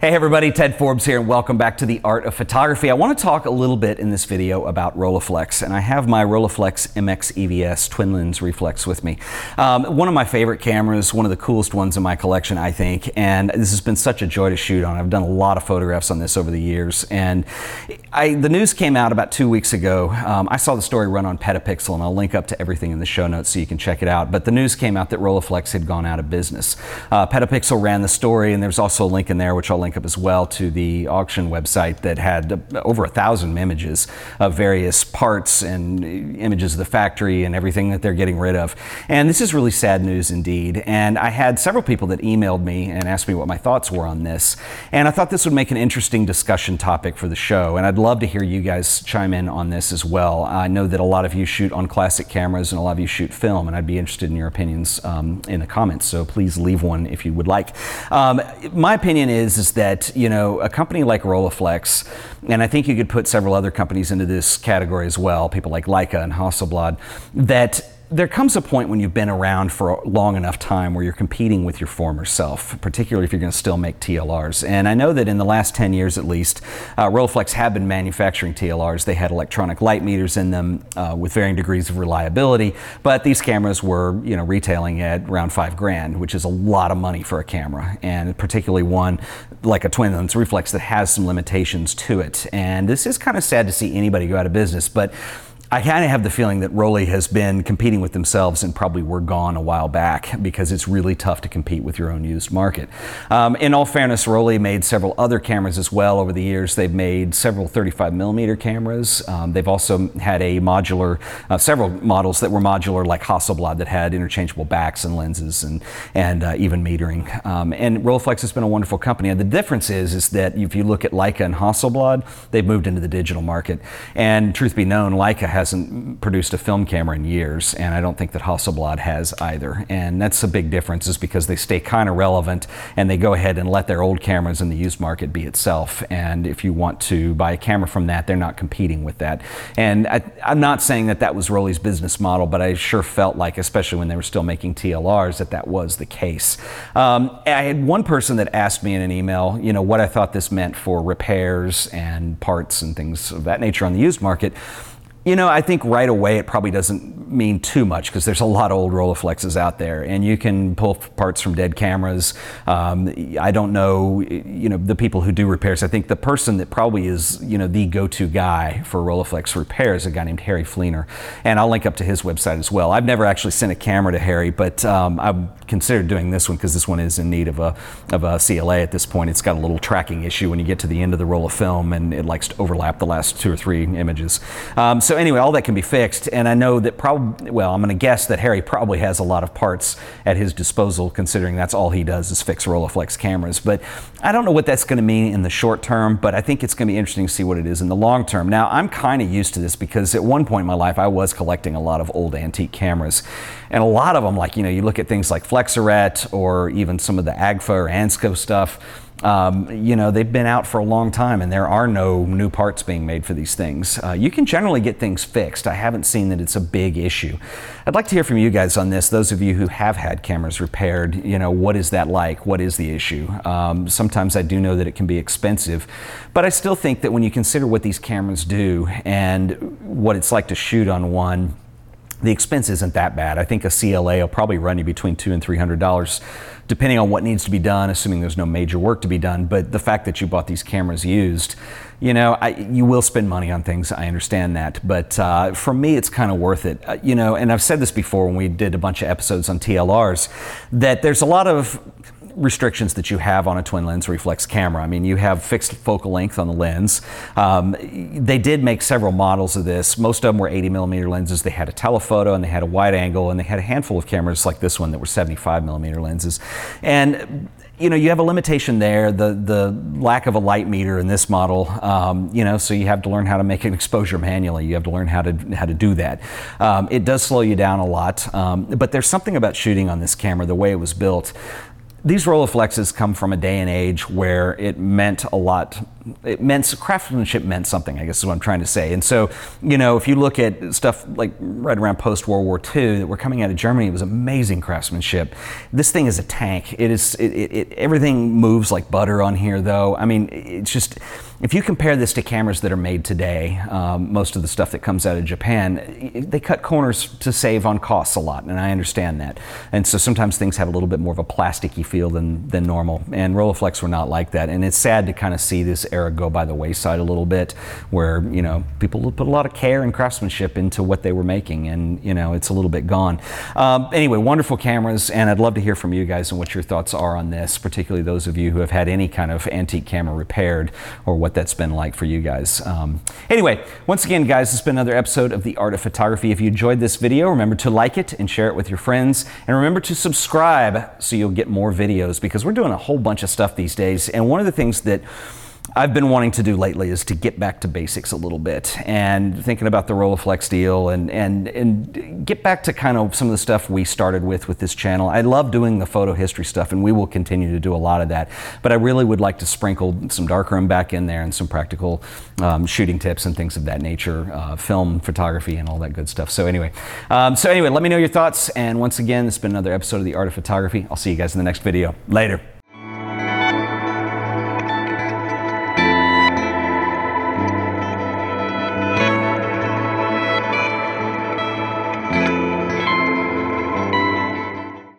Hey everybody, Ted Forbes here and welcome back to the Art of Photography. I want to talk a little bit in this video about Rolleiflex and I have my Rolleiflex MX EVS twin lens reflex with me. Um, one of my favorite cameras, one of the coolest ones in my collection I think and this has been such a joy to shoot on. I've done a lot of photographs on this over the years and I, the news came out about two weeks ago. Um, I saw the story run on Petapixel and I'll link up to everything in the show notes so you can check it out but the news came out that Rolleiflex had gone out of business. Uh, Petapixel ran the story and there's also a link in there which I'll link link up as well to the auction website that had over a thousand images of various parts and images of the factory and everything that they're getting rid of. And this is really sad news indeed. And I had several people that emailed me and asked me what my thoughts were on this. And I thought this would make an interesting discussion topic for the show. And I'd love to hear you guys chime in on this as well. I know that a lot of you shoot on classic cameras and a lot of you shoot film, and I'd be interested in your opinions um, in the comments. So please leave one if you would like. Um, my opinion is, is that that you know a company like Rolleiflex, and I think you could put several other companies into this category as well, people like Leica and Hasselblad, that there comes a point when you've been around for a long enough time where you're competing with your former self, particularly if you're going to still make TLRs. And I know that in the last 10 years at least, uh, Rolleiflex have been manufacturing TLRs. They had electronic light meters in them uh, with varying degrees of reliability, but these cameras were, you know, retailing at around five grand, which is a lot of money for a camera, and particularly one like a twin lens reflex that has some limitations to it. And this is kind of sad to see anybody go out of business, but I kind of have the feeling that Rollei has been competing with themselves and probably were gone a while back because it's really tough to compete with your own used market. Um, in all fairness, Rollei made several other cameras as well over the years. They've made several 35 millimeter cameras. Um, they've also had a modular, uh, several models that were modular like Hasselblad that had interchangeable backs and lenses and, and uh, even metering. Um, and Rolleiflex has been a wonderful company. And the difference is, is that if you look at Leica and Hasselblad, they've moved into the digital market. And truth be known, Leica has hasn't produced a film camera in years, and I don't think that Hasselblad has either. And that's a big difference, is because they stay kind of relevant and they go ahead and let their old cameras in the used market be itself. And if you want to buy a camera from that, they're not competing with that. And I, am not saying that that was Rollei's business model, but I sure felt like, especially when they were still making TLRs, that that was the case. Um, I had one person that asked me in an email, you know, what I thought this meant for repairs and parts and things of that nature on the used market. You know, I think right away it probably doesn't mean too much because there's a lot of old Rolleiflexes out there, and you can pull parts from dead cameras. Um, I don't know, you know, the people who do repairs. I think the person that probably is, you know, the go-to guy for Rolleiflex repairs is a guy named Harry Fleenor, and I'll link up to his website as well. I've never actually sent a camera to Harry, but um, I've considered doing this one because this one is in need of a of a CLA at this point. It's got a little tracking issue when you get to the end of the roll of film, and it likes to overlap the last two or three images. Um, so anyway, all that can be fixed, and I know that probably, well, I'm going to guess that Harry probably has a lot of parts at his disposal, considering that's all he does is fix Rolleiflex cameras. But I don't know what that's going to mean in the short term, but I think it's going to be interesting to see what it is in the long term. Now, I'm kind of used to this because at one point in my life, I was collecting a lot of old antique cameras, and a lot of them, like you know, you look at things like Flexaret or even some of the Agfa or Ansco stuff um, you know, they've been out for a long time and there are no new parts being made for these things. Uh, you can generally get things fixed. I haven't seen that it's a big issue. I'd like to hear from you guys on this. Those of you who have had cameras repaired, you know, what is that like? What is the issue? Um, sometimes I do know that it can be expensive, but I still think that when you consider what these cameras do and what it's like to shoot on one, the expense isn't that bad. I think a CLA will probably run you between two and three hundred dollars, depending on what needs to be done, assuming there's no major work to be done. But the fact that you bought these cameras used, you know, I, you will spend money on things. I understand that, but uh, for me, it's kind of worth it. Uh, you know, and I've said this before when we did a bunch of episodes on TLRs, that there's a lot of restrictions that you have on a twin lens reflex camera. I mean, you have fixed focal length on the lens. Um, they did make several models of this. Most of them were 80 millimeter lenses. They had a telephoto and they had a wide angle and they had a handful of cameras like this one that were 75 millimeter lenses. And you know, you have a limitation there, the, the lack of a light meter in this model, um, you know, so you have to learn how to make an exposure manually. You have to learn how to, how to do that. Um, it does slow you down a lot, um, but there's something about shooting on this camera, the way it was built, these Rolleiflexes come from a day and age where it meant a lot it meant craftsmanship meant something. I guess is what I'm trying to say. And so, you know, if you look at stuff like right around post World War II that were coming out of Germany, it was amazing craftsmanship. This thing is a tank. It is. It, it, it, everything moves like butter on here, though. I mean, it's just if you compare this to cameras that are made today, um, most of the stuff that comes out of Japan, they cut corners to save on costs a lot, and I understand that. And so sometimes things have a little bit more of a plasticky feel than, than normal, and Rolleiflex were not like that. And it's sad to kind of see this era go by the wayside a little bit, where you know people put a lot of care and craftsmanship into what they were making, and you know it's a little bit gone. Um, anyway, wonderful cameras, and I'd love to hear from you guys and what your thoughts are on this, particularly those of you who have had any kind of antique camera repaired or what that's been like for you guys. Um, anyway, once again, guys, it's been another episode of The Art of Photography. If you enjoyed this video, remember to like it and share it with your friends. And remember to subscribe so you'll get more videos because we're doing a whole bunch of stuff these days. And one of the things that I've been wanting to do lately is to get back to basics a little bit and thinking about the Rolleiflex deal and, and, and get back to kind of some of the stuff we started with with this channel. I love doing the photo history stuff and we will continue to do a lot of that. But I really would like to sprinkle some darkroom back in there and some practical um, shooting tips and things of that nature, uh, film photography and all that good stuff. So anyway, um, so anyway, let me know your thoughts. And once again, has been another episode of The Art of Photography. I'll see you guys in the next video. Later.